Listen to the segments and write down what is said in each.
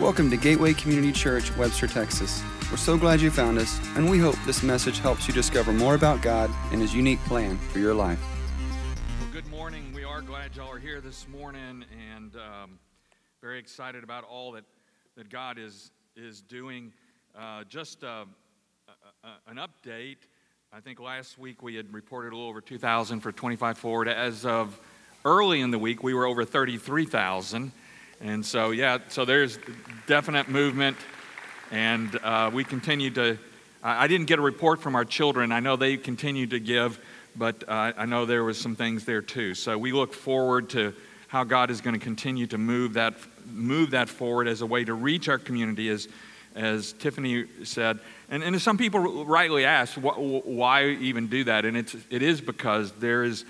Welcome to Gateway Community Church, Webster, Texas. We're so glad you found us, and we hope this message helps you discover more about God and His unique plan for your life. Well, good morning. We are glad y'all are here this morning and um, very excited about all that, that God is, is doing. Uh, just uh, an update. I think last week we had reported a little over 2,000 for 25 forward. As of early in the week, we were over 33,000. And so, yeah, so there's definite movement. And uh, we continue to, I didn't get a report from our children. I know they continue to give, but uh, I know there was some things there too. So we look forward to how God is going to continue to move that, move that forward as a way to reach our community, as, as Tiffany said. And, and some people rightly ask, why even do that? And it's, it is because there is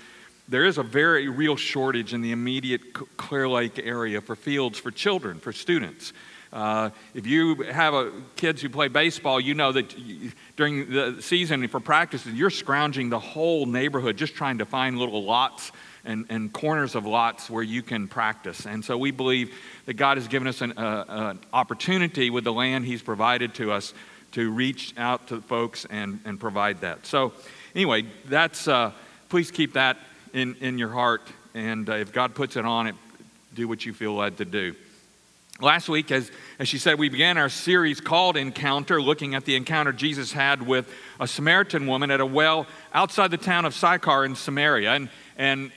there is a very real shortage in the immediate Clear Lake area for fields for children, for students. Uh, if you have a, kids who play baseball, you know that you, during the season for practices, you're scrounging the whole neighborhood just trying to find little lots and, and corners of lots where you can practice. And so we believe that God has given us an, uh, an opportunity with the land He's provided to us to reach out to folks and, and provide that. So, anyway, that's, uh, please keep that in, in your heart. And uh, if God puts it on it, do what you feel led to do. Last week, as, as she said, we began our series called Encounter, looking at the encounter Jesus had with a Samaritan woman at a well outside the town of Sychar in Samaria. And, and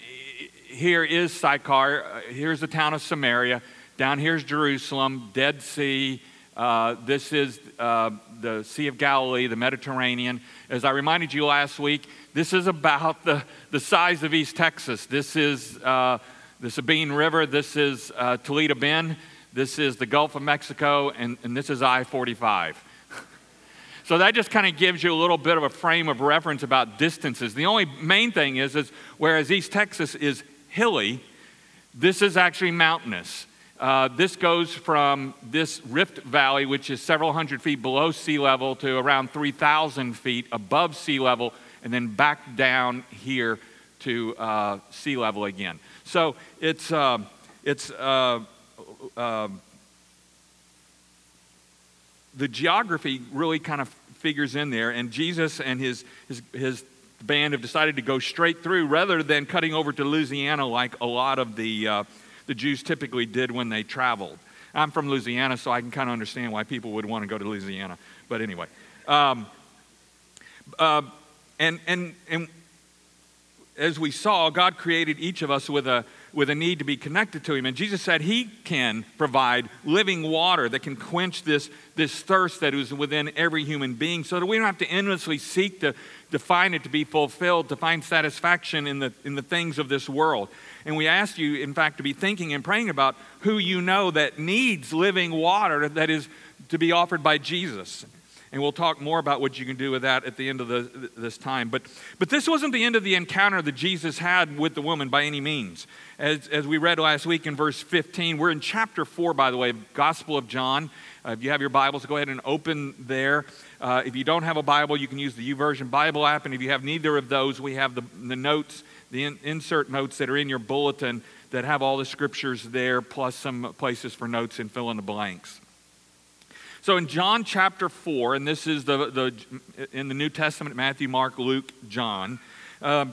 here is Sychar, uh, here's the town of Samaria. Down here's Jerusalem, Dead Sea. Uh, this is uh, the Sea of Galilee, the Mediterranean. As I reminded you last week, this is about the, the size of East Texas. This is uh, the Sabine River. This is uh, Toledo Bend. This is the Gulf of Mexico. And, and this is I 45. so that just kind of gives you a little bit of a frame of reference about distances. The only main thing is, is whereas East Texas is hilly, this is actually mountainous. Uh, this goes from this Rift Valley, which is several hundred feet below sea level, to around 3,000 feet above sea level and then back down here to uh, sea level again. So it's, uh, it's uh, uh, the geography really kind of figures in there, and Jesus and his, his, his band have decided to go straight through rather than cutting over to Louisiana like a lot of the, uh, the Jews typically did when they traveled. I'm from Louisiana, so I can kind of understand why people would want to go to Louisiana. But anyway. Um, uh, and, and, and as we saw, God created each of us with a, with a need to be connected to Him. And Jesus said He can provide living water that can quench this, this thirst that is within every human being so that we don't have to endlessly seek to, to find it to be fulfilled, to find satisfaction in the, in the things of this world. And we ask you, in fact, to be thinking and praying about who you know that needs living water that is to be offered by Jesus. And we'll talk more about what you can do with that at the end of the, this time. But, but this wasn't the end of the encounter that Jesus had with the woman by any means. As, as we read last week in verse 15, we're in chapter 4, by the way, Gospel of John. Uh, if you have your Bibles, go ahead and open there. Uh, if you don't have a Bible, you can use the YouVersion Bible app. And if you have neither of those, we have the, the notes, the in, insert notes that are in your bulletin that have all the scriptures there, plus some places for notes and fill in the blanks. So in John chapter 4, and this is the, the in the New Testament Matthew, Mark, Luke, John. Uh,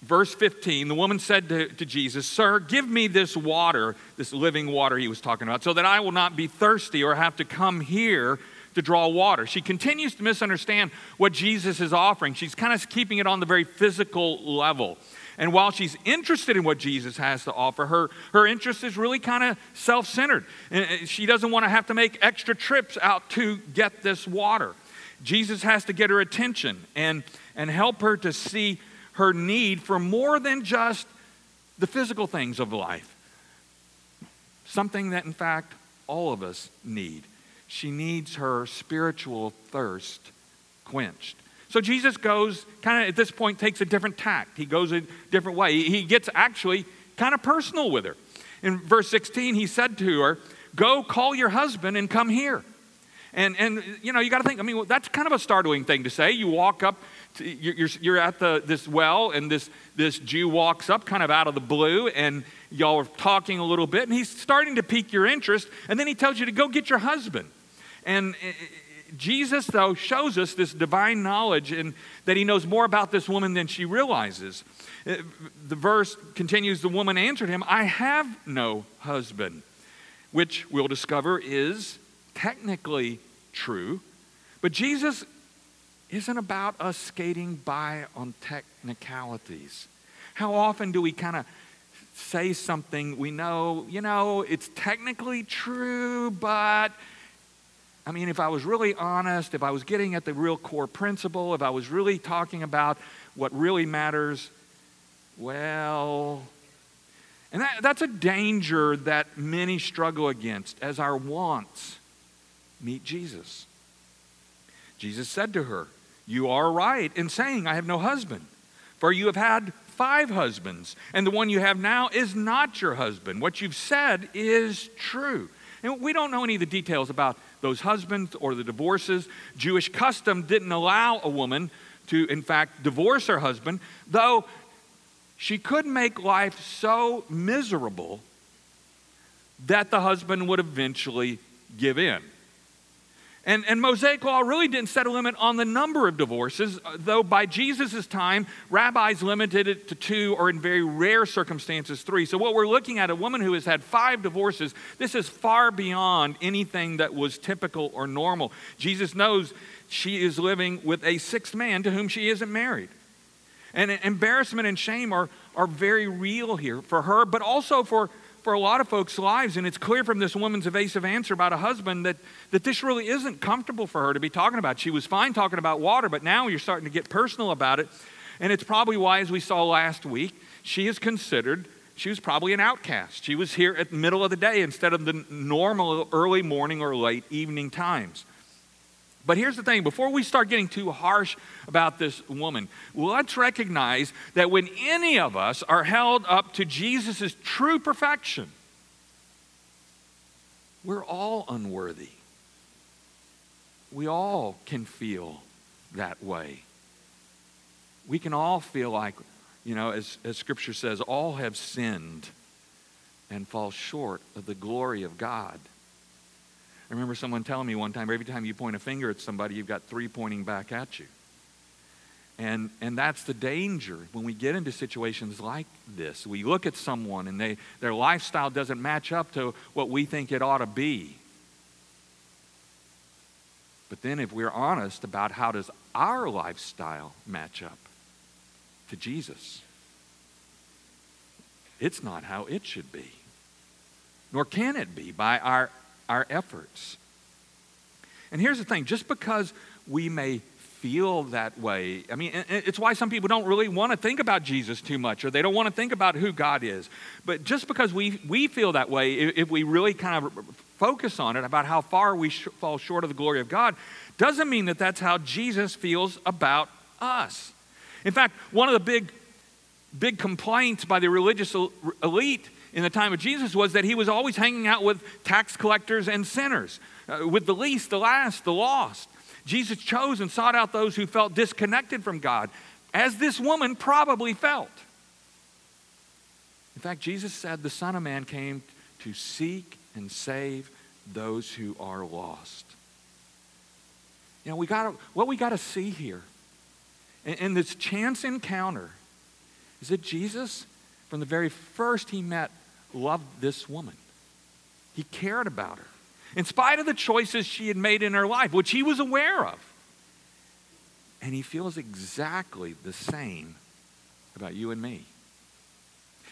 verse 15, the woman said to, to Jesus, Sir, give me this water, this living water he was talking about, so that I will not be thirsty or have to come here to draw water. She continues to misunderstand what Jesus is offering. She's kind of keeping it on the very physical level. And while she's interested in what Jesus has to offer, her, her interest is really kind of self centered. She doesn't want to have to make extra trips out to get this water. Jesus has to get her attention and, and help her to see her need for more than just the physical things of life. Something that, in fact, all of us need. She needs her spiritual thirst quenched. So Jesus goes, kind of at this point, takes a different tact. He goes a different way. He gets actually kind of personal with her. In verse 16, he said to her, Go call your husband and come here. And, and you know, you got to think, I mean, well, that's kind of a startling thing to say. You walk up, to, you're, you're at the, this well, and this, this Jew walks up kind of out of the blue, and, y'all are talking a little bit, and he's starting to pique your interest, and then he tells you to go get your husband. And Jesus, though, shows us this divine knowledge and that he knows more about this woman than she realizes. Uh, the verse continues The woman answered him, I have no husband, which we'll discover is technically true. But Jesus isn't about us skating by on technicalities. How often do we kind of say something we know, you know, it's technically true, but I mean, if I was really honest, if I was getting at the real core principle, if I was really talking about what really matters, well, and that, that's a danger that many struggle against as our wants meet Jesus. Jesus said to her, You are right in saying, I have no husband, for you have had five husbands, and the one you have now is not your husband. What you've said is true. And we don't know any of the details about those husbands or the divorces. Jewish custom didn't allow a woman to, in fact, divorce her husband, though she could make life so miserable that the husband would eventually give in. And, and Mosaic law really didn't set a limit on the number of divorces, uh, though by Jesus' time, rabbis limited it to two or in very rare circumstances, three. So, what we're looking at, a woman who has had five divorces, this is far beyond anything that was typical or normal. Jesus knows she is living with a sixth man to whom she isn't married. And embarrassment and shame are, are very real here for her, but also for for a lot of folks' lives, and it's clear from this woman's evasive answer about a husband that, that this really isn't comfortable for her to be talking about. She was fine talking about water, but now you're starting to get personal about it. And it's probably why, as we saw last week, she is considered, she was probably an outcast. She was here at the middle of the day instead of the normal early morning or late evening times. But here's the thing before we start getting too harsh about this woman, let's recognize that when any of us are held up to Jesus' true perfection, we're all unworthy. We all can feel that way. We can all feel like, you know, as, as Scripture says, all have sinned and fall short of the glory of God. I remember someone telling me one time every time you point a finger at somebody, you've got three pointing back at you. And, and that's the danger when we get into situations like this. We look at someone and they, their lifestyle doesn't match up to what we think it ought to be. But then if we're honest about how does our lifestyle match up to Jesus, it's not how it should be. Nor can it be by our our efforts. And here's the thing just because we may feel that way, I mean, it's why some people don't really want to think about Jesus too much or they don't want to think about who God is. But just because we, we feel that way, if we really kind of focus on it about how far we sh- fall short of the glory of God, doesn't mean that that's how Jesus feels about us. In fact, one of the big, big complaints by the religious elite in the time of Jesus was that he was always hanging out with tax collectors and sinners, uh, with the least, the last, the lost. Jesus chose and sought out those who felt disconnected from God, as this woman probably felt. In fact, Jesus said the Son of Man came to seek and save those who are lost. You know, we gotta, what we got to see here in, in this chance encounter is that Jesus, from the very first he met loved this woman. He cared about her, in spite of the choices she had made in her life, which he was aware of. And he feels exactly the same about you and me.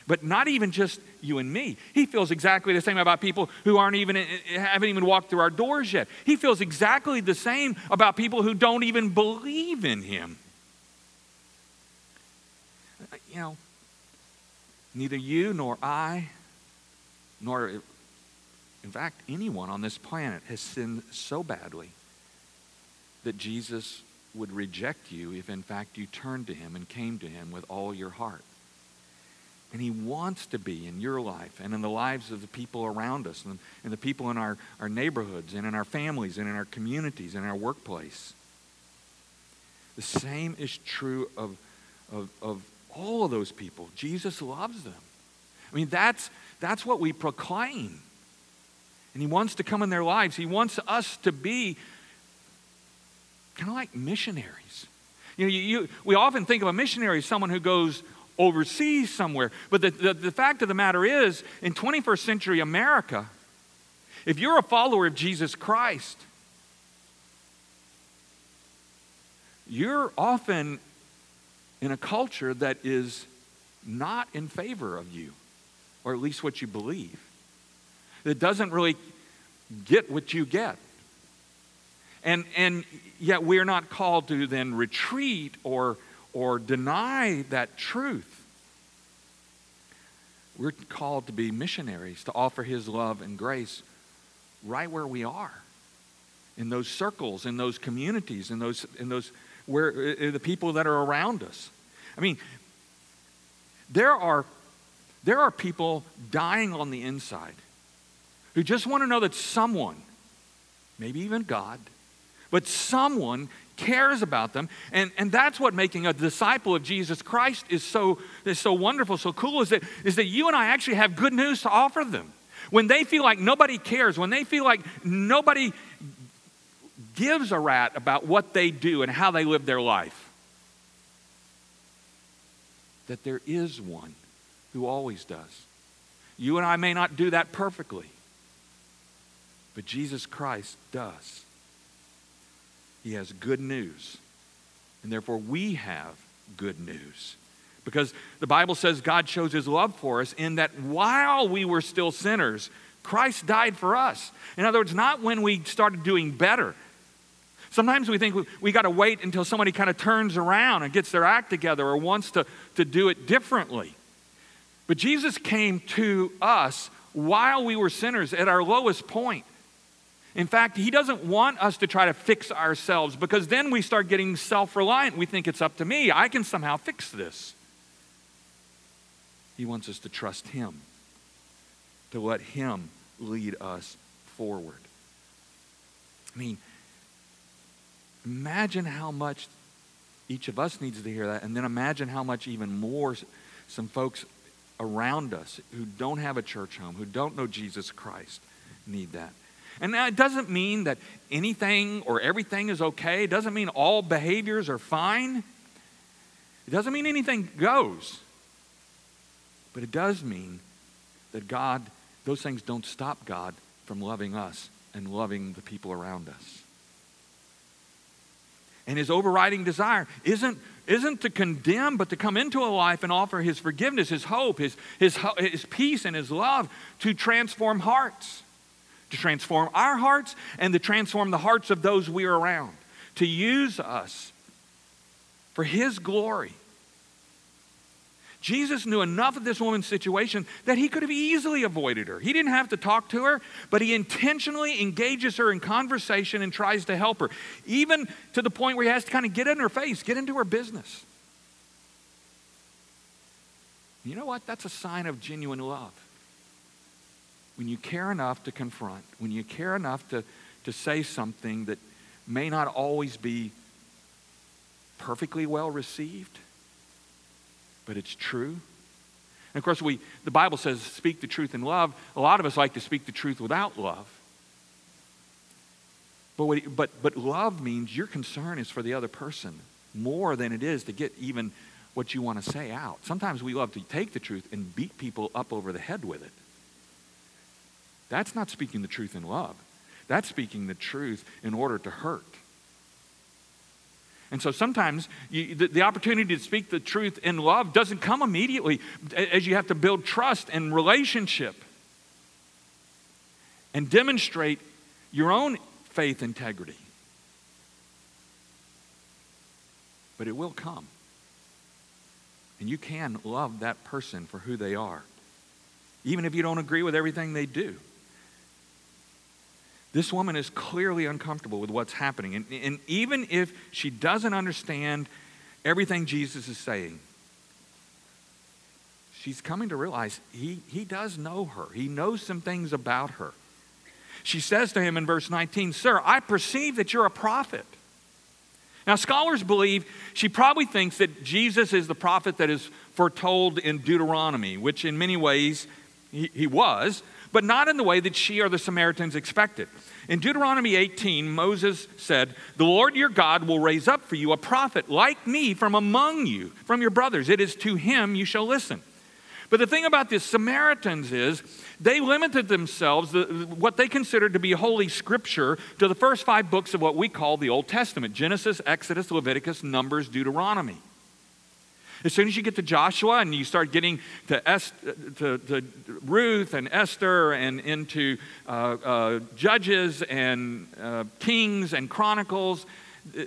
But not even just you and me. He feels exactly the same about people who aren't even haven't even walked through our doors yet. He feels exactly the same about people who don't even believe in him. You know, neither you nor I nor, in fact, anyone on this planet has sinned so badly that Jesus would reject you if, in fact, you turned to him and came to him with all your heart. And he wants to be in your life and in the lives of the people around us and, and the people in our, our neighborhoods and in our families and in our communities and our workplace. The same is true of, of, of all of those people. Jesus loves them. I mean, that's, that's what we proclaim. And He wants to come in their lives. He wants us to be kind of like missionaries. You know, you, you, we often think of a missionary as someone who goes overseas somewhere. But the, the, the fact of the matter is, in 21st century America, if you're a follower of Jesus Christ, you're often in a culture that is not in favor of you, or at least what you believe. That doesn't really get what you get. And, and yet we're not called to then retreat or, or deny that truth. We're called to be missionaries, to offer His love and grace right where we are, in those circles, in those communities, in those, in those where uh, the people that are around us. I mean, there are, there are people dying on the inside who just want to know that someone, maybe even God, but someone cares about them. And, and that's what making a disciple of Jesus Christ is so, is so wonderful, so cool, is that, is that you and I actually have good news to offer them. When they feel like nobody cares, when they feel like nobody gives a rat about what they do and how they live their life, that there is one who always does. You and I may not do that perfectly, but Jesus Christ does. He has good news, and therefore we have good news. Because the Bible says God shows his love for us in that while we were still sinners, Christ died for us. In other words, not when we started doing better. Sometimes we think we, we got to wait until somebody kind of turns around and gets their act together or wants to, to do it differently. But Jesus came to us while we were sinners at our lowest point. In fact, He doesn't want us to try to fix ourselves because then we start getting self reliant. We think it's up to me, I can somehow fix this. He wants us to trust Him, to let Him lead us forward. I mean, imagine how much each of us needs to hear that, and then imagine how much even more some folks around us who don't have a church home, who don't know Jesus Christ, need that. And that doesn't mean that anything or everything is okay. It doesn't mean all behaviors are fine. It doesn't mean anything goes. But it does mean that God, those things don't stop God from loving us and loving the people around us. And his overriding desire isn't, isn't to condemn, but to come into a life and offer his forgiveness, his hope, his, his, his peace, and his love to transform hearts, to transform our hearts and to transform the hearts of those we are around, to use us for his glory Jesus knew enough of this woman's situation that he could have easily avoided her. He didn't have to talk to her, but he intentionally engages her in conversation and tries to help her, even to the point where he has to kind of get in her face, get into her business. You know what? That's a sign of genuine love. When you care enough to confront, when you care enough to, to say something that may not always be perfectly well received, but it's true. And of course, we, the Bible says speak the truth in love. A lot of us like to speak the truth without love. But, what, but, but love means your concern is for the other person more than it is to get even what you want to say out. Sometimes we love to take the truth and beat people up over the head with it. That's not speaking the truth in love. That's speaking the truth in order to hurt. And so sometimes you, the, the, opportunity to speak the truth in love doesn't come immediately as you have to build trust and relationship and demonstrate your own faith integrity. But it will come. And you can love that person for who they are, even if you don't agree with everything they do. This woman is clearly uncomfortable with what's happening. And, and even if she doesn't understand everything Jesus is saying, she's coming to realize he, he does know her. He knows some things about her. She says to him in verse 19, Sir, I perceive that you're a prophet. Now, scholars believe she probably thinks that Jesus is the prophet that is foretold in Deuteronomy, which in many ways he, he was, but not in the way that she or the Samaritans expected. In Deuteronomy 18, Moses said, The Lord your God will raise up for you a prophet like me from among you, from your brothers. It is to him you shall listen. But the thing about the Samaritans is they limited themselves, the, what they considered to be holy scripture, to the first five books of what we call the Old Testament Genesis, Exodus, Leviticus, Numbers, Deuteronomy. As soon as you get to Joshua and you start getting to, to, to Ruth and Esther and into uh, uh, Judges and uh, Kings and Chronicles,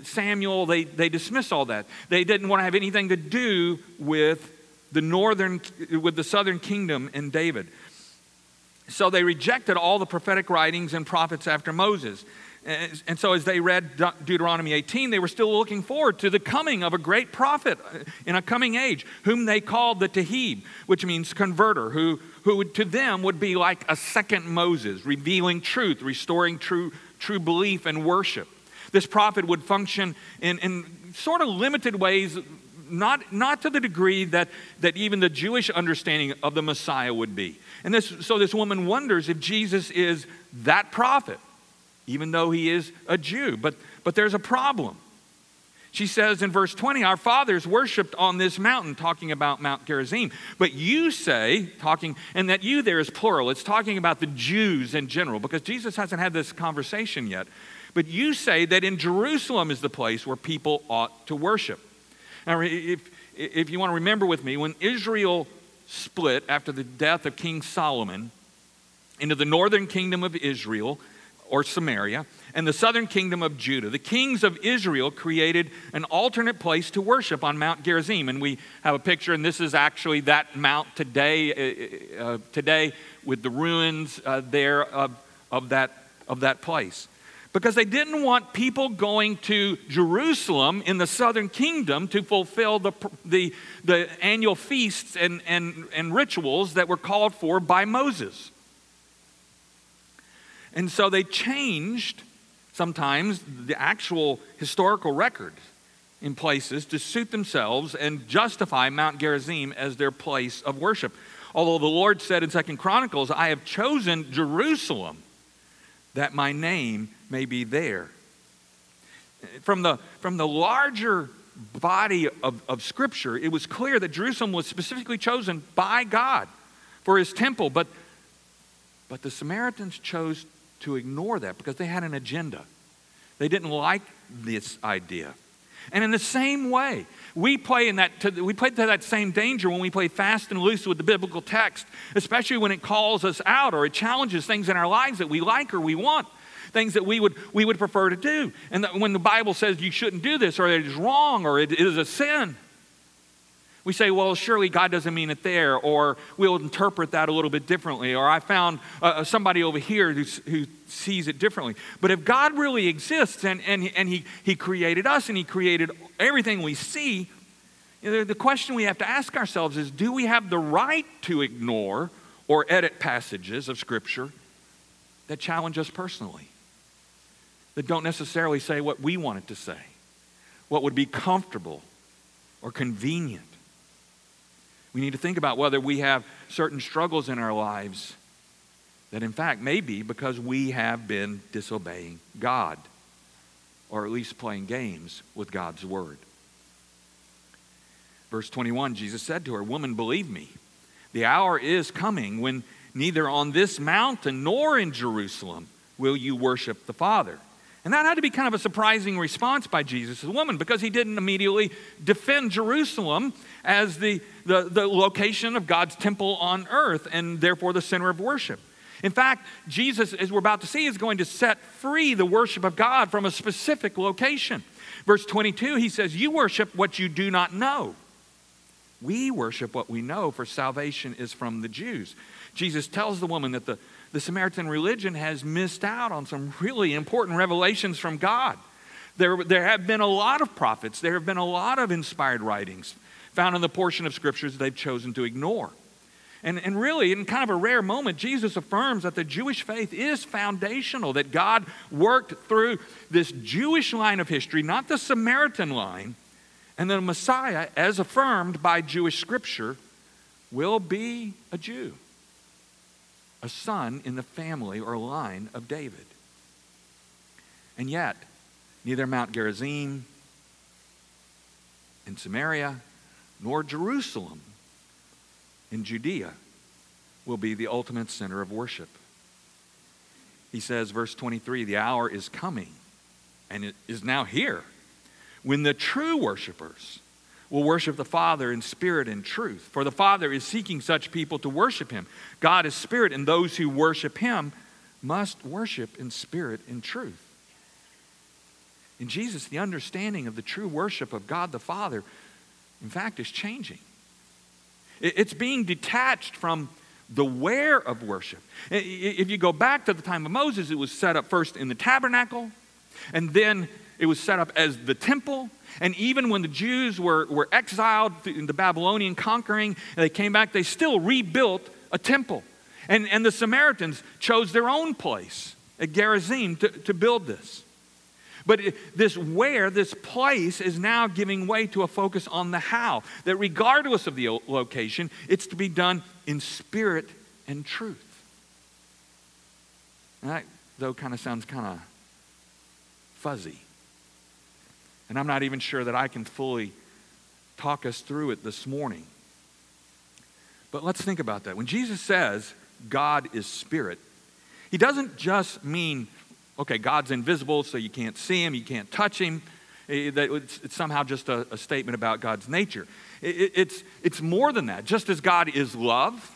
Samuel, they, they dismiss all that. They didn't want to have anything to do with the northern, with the southern kingdom and David. So they rejected all the prophetic writings and prophets after Moses. And so, as they read Deuteronomy 18, they were still looking forward to the coming of a great prophet uh, in a coming age, whom they called the Taheb, which means converter, who, who to them would be like a second Moses, revealing truth, restoring true, true belief and worship. This prophet would function in, in sort of limited ways, not, not to the degree that, that even the Jewish understanding of the Messiah would be. And this, so this woman wonders if Jesus is that prophet, even though he is a Jew. But, but there's a problem. She says in verse 20, Our fathers worshiped on this mountain, talking about Mount Gerizim. But you say, talking, and that you there is plural, it's talking about the Jews in general, because Jesus hasn't had this conversation yet. But you say that in Jerusalem is the place where people ought to worship. Now, if, if you want to remember with me, when Israel split after the death of King Solomon into the northern kingdom of Israel or Samaria and the southern kingdom of Judah. The kings of Israel created an alternate place to worship on Mount Gerizim. And we have a picture, and this is actually that mount today, uh, uh today with the ruins uh, there of, of, that, of that place because they didn't want people going to Jerusalem in the southern kingdom to fulfill the, the, the annual feasts and, and, and rituals that were called for by Moses. And so they changed sometimes the actual historical record in places to suit themselves and justify Mount Gerizim as their place of worship. Although the Lord said in Second Chronicles, I have chosen Jerusalem that my name may be there. From the, from the larger body of, of Scripture, it was clear that Jerusalem was specifically chosen by God for his temple, but, but the Samaritans chose to ignore that because they had an agenda. They didn't like this idea. And in the same way, we play in that to, we play to that same danger when we play fast and loose with the biblical text, especially when it calls us out or it challenges things in our lives that we like or we want things that we would, we would prefer to do. And when the Bible says you shouldn't do this, or it is wrong, or it is a sin, we say, well, surely God doesn't mean it there, or we'll interpret that a little bit differently, or I found uh, uh somebody over here who, who sees it differently. But if God really exists and, and, and he, he created us and He created everything we see, you know, the question we have to ask ourselves is do we have the right to ignore or edit passages of Scripture that challenge us personally? that don't necessarily say what we want it to say, what would be comfortable or convenient. We need to think about whether we have certain struggles in our lives that, in fact, may be because we have been disobeying God or at least playing games with God's word. Verse 21 Jesus said to her, Woman, believe me, the hour is coming when neither on this mountain nor in Jerusalem will you worship the Father. And that had to be kind of a surprising response by Jesus, to the woman, because he didn't immediately defend Jerusalem as the, the, the location of God's temple on earth and therefore the center of worship. In fact, Jesus, as we're about to see, is going to set free the worship of God from a specific location. Verse 22, he says, You worship what you do not know. We worship what we know, for salvation is from the Jews. Jesus tells the woman that the the Samaritan religion has missed out on some really important revelations from God. There, there have been a lot of prophets, there have been a lot of inspired writings found in the portion of scriptures they've chosen to ignore. And, and really, in kind of a rare moment, Jesus affirms that the Jewish faith is foundational, that God worked through this Jewish line of history, not the Samaritan line, and the Messiah, as affirmed by Jewish scripture, will be a Jew, a son in the family or line of David. And yet, neither Mount Gerizim in Samaria nor Jerusalem in Judea will be the ultimate center of worship. He says, verse 23 the hour is coming, and it is now here, when the true worshipers will worship the Father in spirit and truth. For the Father is seeking such people to worship him. God is spirit, and those who worship him must worship in spirit and truth. In Jesus, the understanding of the true worship of God the Father, in fact, is changing. It's being detached from the where of worship. If you go back to the time of Moses, it was set up first in the tabernacle, and then it was set up as the temple. And even when the Jews were, were exiled in the Babylonian conquering, and they came back, they still rebuilt a temple. And, and the Samaritans chose their own place at Gerizim to, to build this. But this where, this place, is now giving way to a focus on the how. That regardless of the location, it's to be done in spirit and truth. And that, though, kind of sounds kind of fuzzy. And I'm not even sure that I can fully talk us through it this morning. But let's think about that. When Jesus says God is spirit, he doesn't just mean okay, God's invisible, so you can't see him, you can't touch him. It's, somehow just a, statement about God's nature. It's, it's more than that. Just as God is love,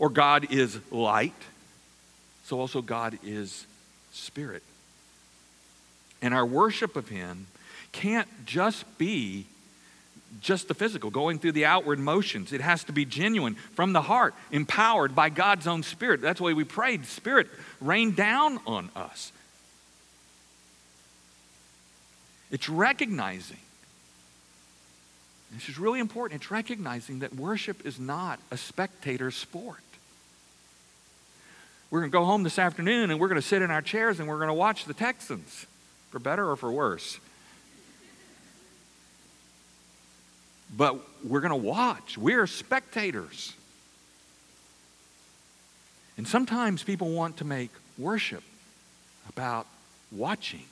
or God is light, so also God is spirit. And our worship of him can't just be just the physical, going through the outward motions. It has to be genuine from the heart, empowered by God's own Spirit. That's why we prayed, Spirit, rain down on us. It's recognizing, this is really important, it's recognizing that worship is not a spectator sport. We're going to go home this afternoon and we're going to sit in our chairs and we're going to watch the Texans, for better or for worse. But we're going to watch. We're spectators. And sometimes people want to make worship about watching.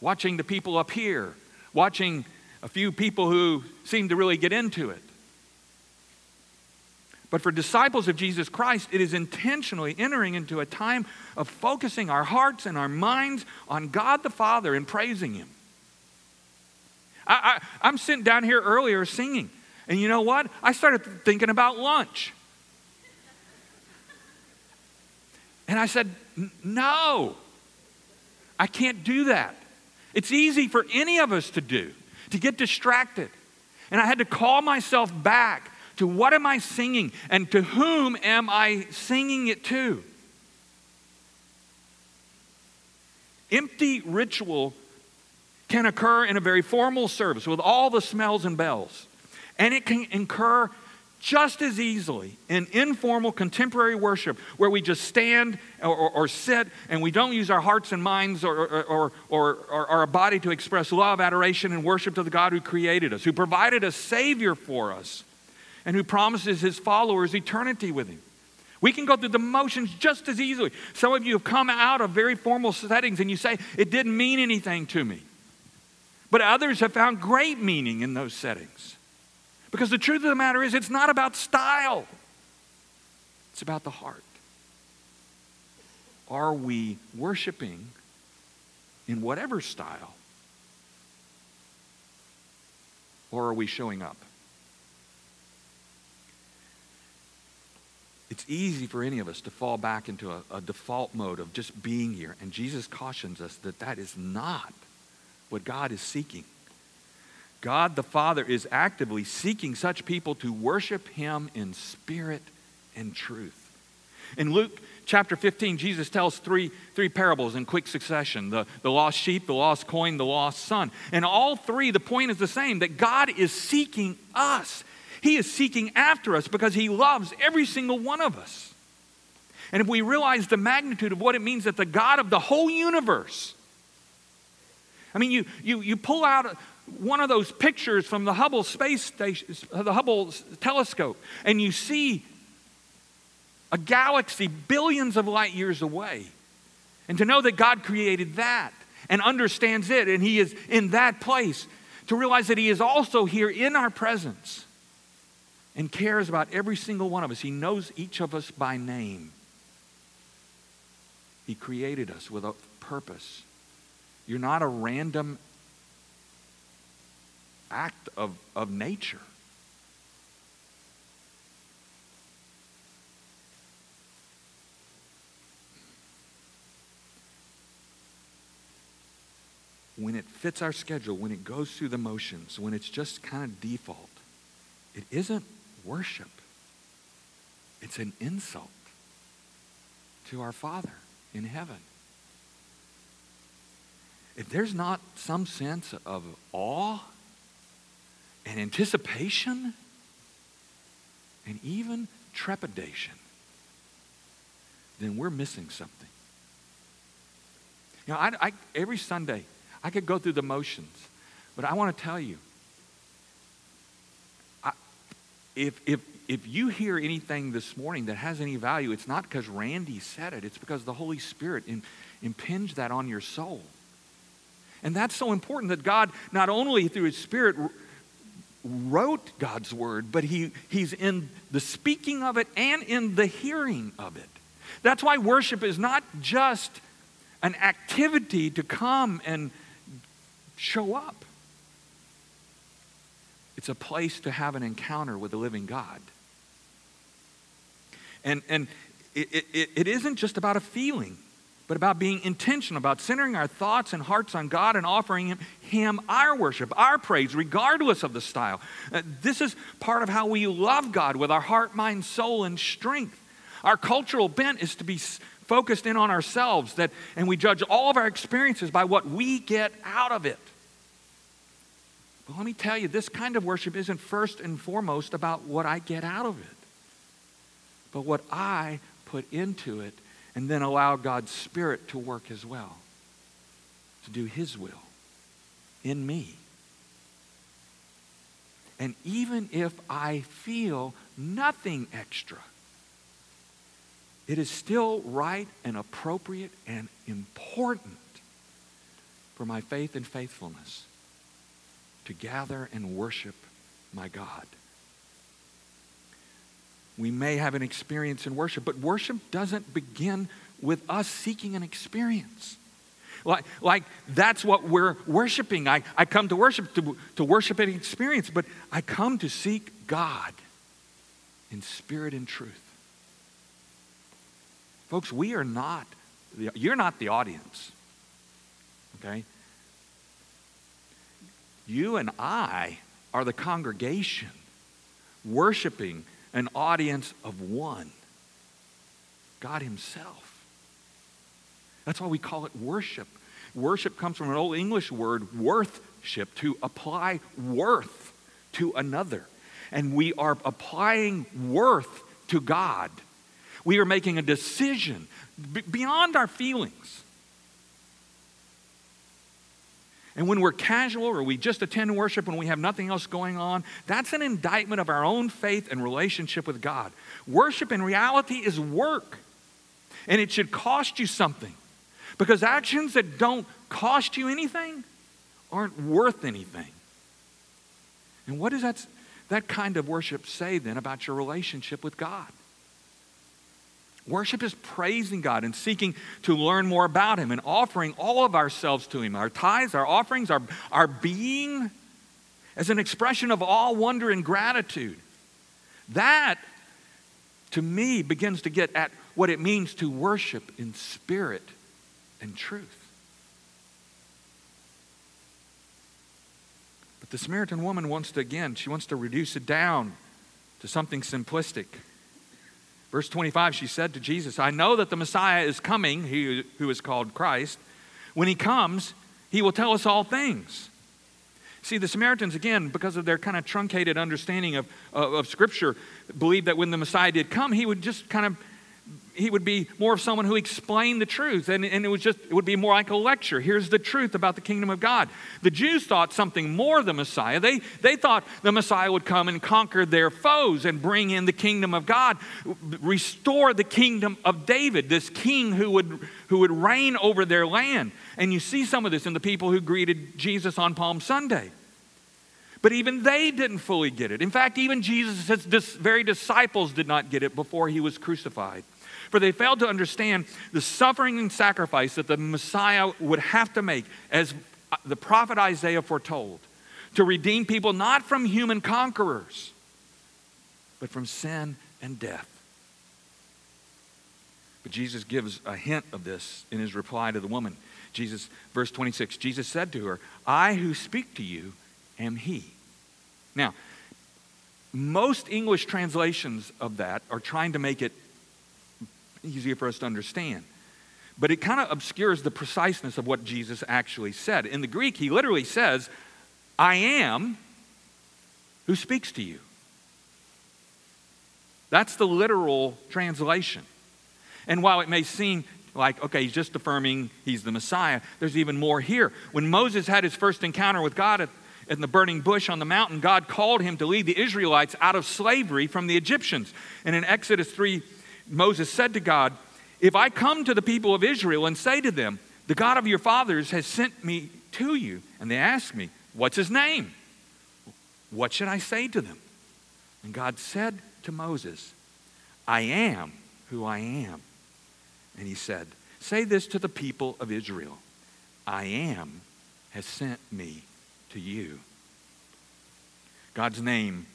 Watching the people up here, watching a few people who seem to really get into it. But for disciples of Jesus Christ, it is intentionally entering into a time of focusing our hearts and our minds on God the Father and praising Him. I, I, am sitting down here earlier singing, and you know what? I started thinking about lunch. And I said, No, I can't do that. It's easy for any of us to do, to get distracted. And I had to call myself back to what am I singing and to whom am I singing it to? Empty ritual can occur in a very formal service with all the smells and bells. And it can occur just as easily in informal contemporary worship where we just stand or, or, or, sit and we don't use our hearts and minds or, or, or, our body to express love, adoration, and worship to the God who created us, who provided a Savior for us, and who promises His followers eternity with Him. We can go through the motions just as easily. Some of you have come out of very formal settings and you say, it didn't mean anything to me. But others have found great meaning in those settings. Because the truth of the matter is, it's not about style, it's about the heart. Are we worshiping in whatever style? Or are we showing up? It's easy for any of us to fall back into a, a, default mode of just being here. And Jesus cautions us that that is not what God is seeking. God the Father is actively seeking such people to worship Him in spirit and truth. In Luke chapter 15, Jesus tells three, three parables in quick succession the, the lost sheep, the lost coin, the lost son. And all three, the point is the same that God is seeking us. He is seeking after us because He loves every single one of us. And if we realize the magnitude of what it means that the God of the whole universe, I mean, you, you, you pull out one of those pictures from the Hubble space station, the Hubble telescope, and you see a galaxy billions of light years away. And to know that God created that and understands it, and He is in that place, to realize that He is also here in our presence and cares about every single one of us. He knows each of us by name. He created us with a purpose. You're not a random act of, of nature. When it fits our schedule, when it goes through the motions, when it's just kind of default, it isn't worship. It's an insult to our Father in heaven. If there's not some sense of awe and anticipation and even trepidation, then we're missing something. You know, I, I, every Sunday, I could go through the motions, but I want to tell you I, if, if, if you hear anything this morning that has any value, it's not because Randy said it, it's because the Holy Spirit in, impinged that on your soul. And that's so important that God, not only through His Spirit, wrote God's Word, but he, He's in the speaking of it and in the hearing of it. That's why worship is not just an activity to come and show up, it's a place to have an encounter with the living God. And, and it, it, it isn't just about a feeling, but about being intentional, about centering our thoughts and hearts on God and offering Him, him our worship, our praise, regardless of the style. Uh, this is part of how we love God with our heart, mind, soul, and strength. Our cultural bent is to be focused in on ourselves, that, and we judge all of our experiences by what we get out of it. But let me tell you, this kind of worship isn't first and foremost about what I get out of it but what I put into it, and then allow God's Spirit to work as well, to do His will in me. And even if I feel nothing extra, it is still right and appropriate and important for my faith and faithfulness to gather and worship my God we may have an experience in worship, but worship doesn't begin with us seeking an experience. Like, like that's what we're worshiping. I, I come to worship to, to worship an experience, but I come to seek God in spirit and truth. Folks, we are not, the, you're not the audience, okay? You and I are the congregation worshiping an audience of one God Himself. That's why we call it worship. Worship comes from an old English word, worthship, to apply worth to another. And we are applying worth to God. We are making a decision beyond our feelings. And when we're casual or we just attend worship when we have nothing else going on, that's an indictment of our own faith and relationship with God. Worship in reality is work, and it should cost you something. Because actions that don't cost you anything aren't worth anything. And what does that, that kind of worship say then about your relationship with God? Worship is praising God and seeking to learn more about Him and offering all of ourselves to Him our tithes, our offerings, our, our being as an expression of all wonder and gratitude. That, to me, begins to get at what it means to worship in spirit and truth. But the Samaritan woman wants to, again, she wants to reduce it down to something simplistic. Verse 25, she said to Jesus, I know that the Messiah is coming, he who is called Christ. When he comes, he will tell us all things. See, the Samaritans, again, because of their kind of truncated understanding of, of, of Scripture, believed that when the Messiah did come, he would just kind of he would be more of someone who explained the truth and, and it was just it would be more like a lecture. Here's the truth about the kingdom of god. The jews thought something more of the messiah. They, they thought the messiah would come and conquer their foes and bring in the kingdom of god restore the kingdom of david this king who would who would reign over their land. And you see some of this in the people who greeted jesus on palm sunday. But even they didn't fully get it. In fact, even Jesus' very disciples did not get it before he was crucified for they failed to understand the suffering and sacrifice that the Messiah would have to make, as the prophet Isaiah foretold, to redeem people not from human conquerors, but from sin and death. But Jesus gives a hint of this in his reply to the woman. Jesus, verse 26, Jesus said to her, I who speak to you am he. Now, most English translations of that are trying to make it easier for us to understand. But it kind of obscures the preciseness of what Jesus actually said. In the Greek, he literally says, I am who speaks to you. That's the literal translation. And while it may seem like, okay, he's just affirming he's the Messiah, there's even more here. When Moses had his first encounter with God at, in the burning bush on the mountain, God called him to lead the Israelites out of slavery from the Egyptians. And in Exodus 3 Moses said to God, If I come to the people of Israel and say to them, The God of your fathers has sent me to you, and they ask me, What's his name? What should I say to them? And God said to Moses, I am who I am. And he said, Say this to the people of Israel I am has sent me to you. God's name,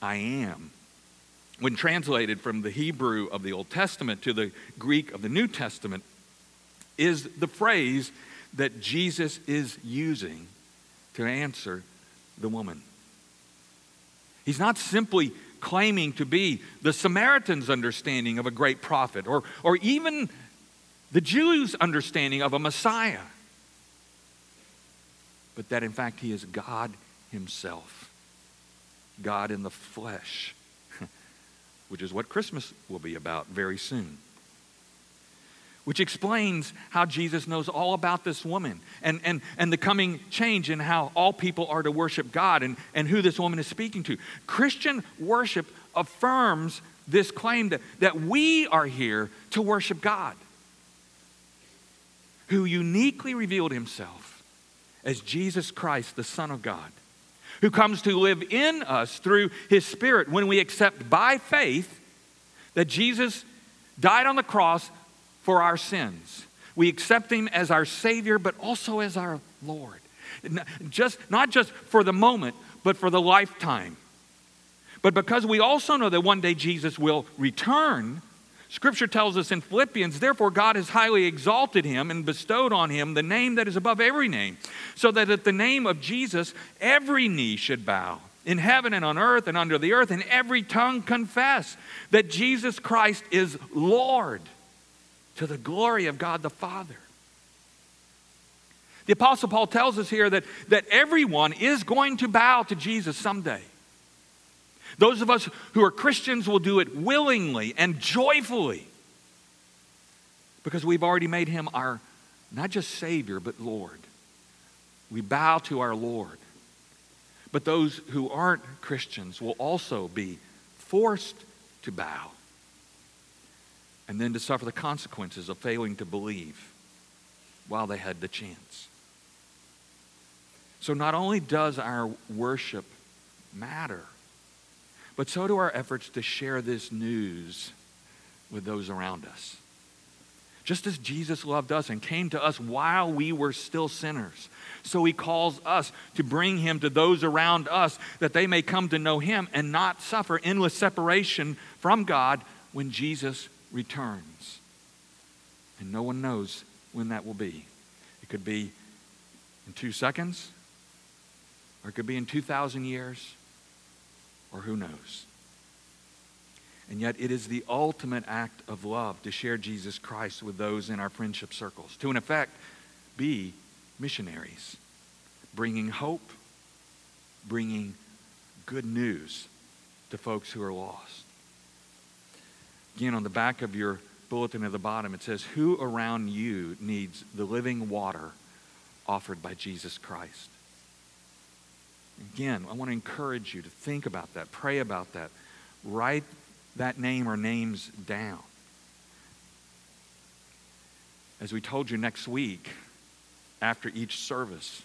I am, when translated from the Hebrew of the Old Testament to the Greek of the New Testament, is the phrase that Jesus is using to answer the woman. He's not simply claiming to be the Samaritan's understanding of a great prophet or, or even the Jews' understanding of a Messiah, but that in fact he is God Himself, God in the flesh which is what Christmas will be about very soon. Which explains how Jesus knows all about this woman and, and, and the coming change in how all people are to worship God and, and who this woman is speaking to. Christian worship affirms this claim that, that we are here to worship God, who uniquely revealed himself as Jesus Christ, the Son of God who comes to live in us through his Spirit when we accept by faith that Jesus died on the cross for our sins. We accept him as our Savior, but also as our Lord. Just, not just for the moment, but for the lifetime. But because we also know that one day Jesus will return, Scripture tells us in Philippians, therefore God has highly exalted him and bestowed on him the name that is above every name, so that at the name of Jesus every knee should bow in heaven and on earth and under the earth, and every tongue confess that Jesus Christ is Lord to the glory of God the Father. The Apostle Paul tells us here that, that everyone is going to bow to Jesus someday. Those of us who are Christians will do it willingly and joyfully because we've already made him our not just Savior, but Lord. We bow to our Lord. But those who aren't Christians will also be forced to bow and then to suffer the consequences of failing to believe while they had the chance. So, not only does our worship matter, but so do our efforts to share this news with those around us. Just as Jesus loved us and came to us while we were still sinners, so he calls us to bring him to those around us that they may come to know him and not suffer endless separation from God when Jesus returns. And no one knows when that will be. It could be in two seconds, or it could be in 2,000 years, or who knows. And yet, it is the ultimate act of love to share Jesus Christ with those in our friendship circles, to, in effect, be missionaries, bringing hope bringing good news to folks who are lost. Again, on the back of your bulletin at the bottom, it says, Who around you needs the living water offered by Jesus Christ? Again, I want to encourage you to think about that, pray about that, write that name or names down. As we told you next week, after each service,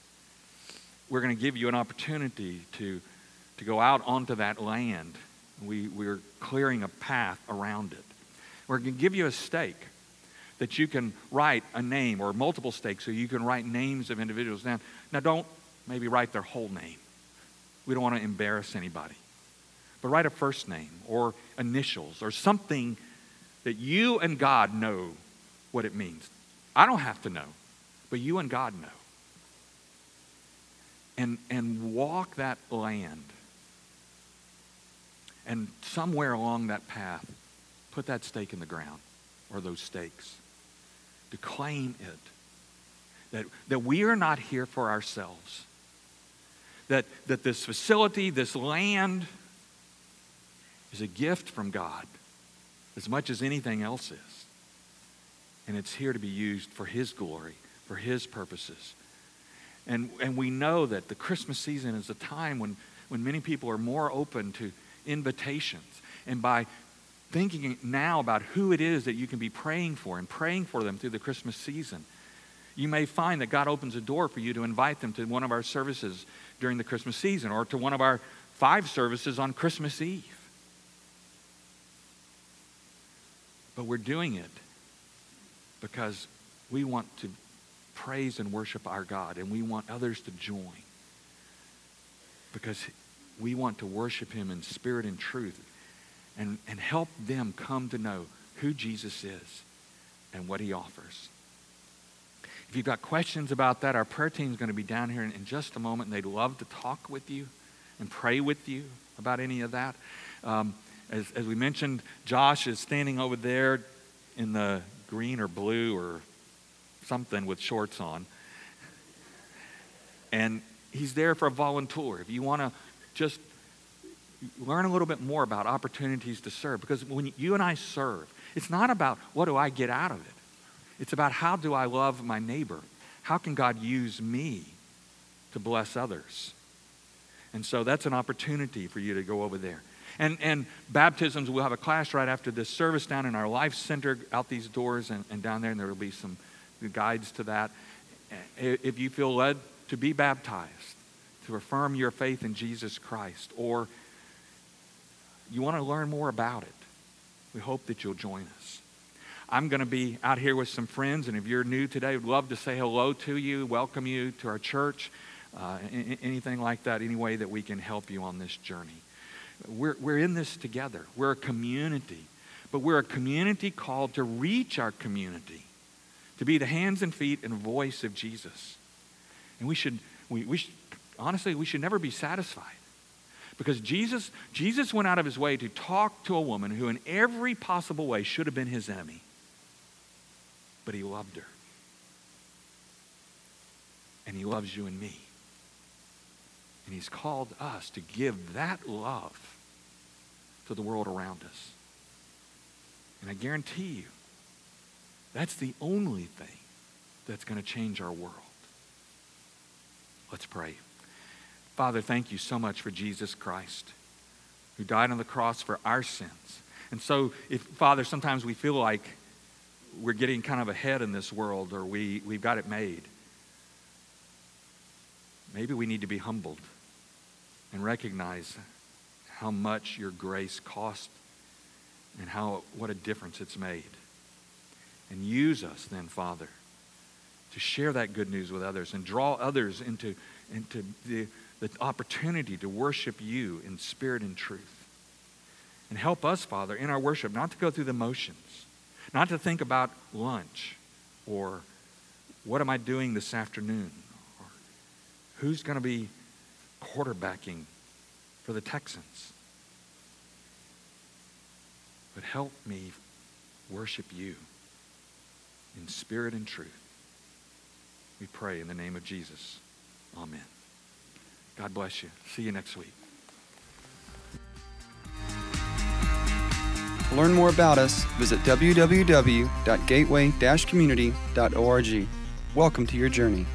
we're going to give you an opportunity to, to go out onto that land. We, we're clearing a path around it. We're going to give you a stake that you can write a name or multiple stakes so you can write names of individuals down. Now, don't maybe write their whole name. We don't want to embarrass anybody. But write a first name or initials or something that you and God know what it means. I don't have to know, but you and God know. And, and walk that land. And somewhere along that path, put that stake in the ground or those stakes. To claim it. That, that we are not here for ourselves. That, that this facility, this land, is a gift from God as much as anything else is. And it's here to be used for His glory, for His purposes. And, and we know that the Christmas season is a time when, when many people are more open to invitations. And by thinking now about who it is that you can be praying for and praying for them through the Christmas season, you may find that God opens a door for you to invite them to one of our services during the Christmas season or to one of our five services on Christmas Eve. But we're doing it because we want to praise and worship our God and we want others to join because we want to worship Him in spirit and truth and, and help them come to know who Jesus is and what He offers. If you've got questions about that, our prayer team is going to be down here in, in, just a moment, and they'd love to talk with you and pray with you about any of that. Um, as, as we mentioned, Josh is standing over there in the green or blue or something with shorts on. And he's there for a volunteer. If you want to just learn a little bit more about opportunities to serve, because when you and I serve, it's not about what do I get out of it. It's about how do I love my neighbor? How can God use me to bless others? And so that's an opportunity for you to go over there. And, and baptisms, we'll have a class right after this service down in our Life Center out these doors and, and down there, and there will be some guides to that. If you feel led to be baptized, to affirm your faith in Jesus Christ, or you want to learn more about it, we hope that you'll join us. I'm going to be out here with some friends, and if you're new today, we'd love to say hello to you, welcome you to our church, uh, anything like that, any way that we can help you on this journey. We're, we're in this together. We're a community, but we're a community called to reach our community, to be the hands and feet and voice of Jesus. And we should, we, we should, honestly, we should never be satisfied. Because Jesus, Jesus went out of his way to talk to a woman who, in every possible way, should have been his enemy. But he loved her. And he loves you and me. And he's called us to give that love to the world around us. And I guarantee you, that's the only thing that's going to change our world. Let's pray. Father, thank you so much for Jesus Christ, who died on the cross for our sins. And so, if, Father, sometimes we feel like we're getting kind of ahead in this world or we, we've got it made. Maybe we need to be humbled and recognize how much your grace cost and how what a difference it's made. And use us then, Father, to share that good news with others and draw others into, into the, the opportunity to worship you in spirit and truth. And help us, Father, in our worship, not to go through the motions, not to think about lunch or what am I doing this afternoon or who's going to be quarterbacking for the Texans. But help me worship you in spirit and truth. We pray in the name of Jesus. Amen. God bless you. See you next week. Learn more about us, visit www.gateway-community.org. Welcome to your journey.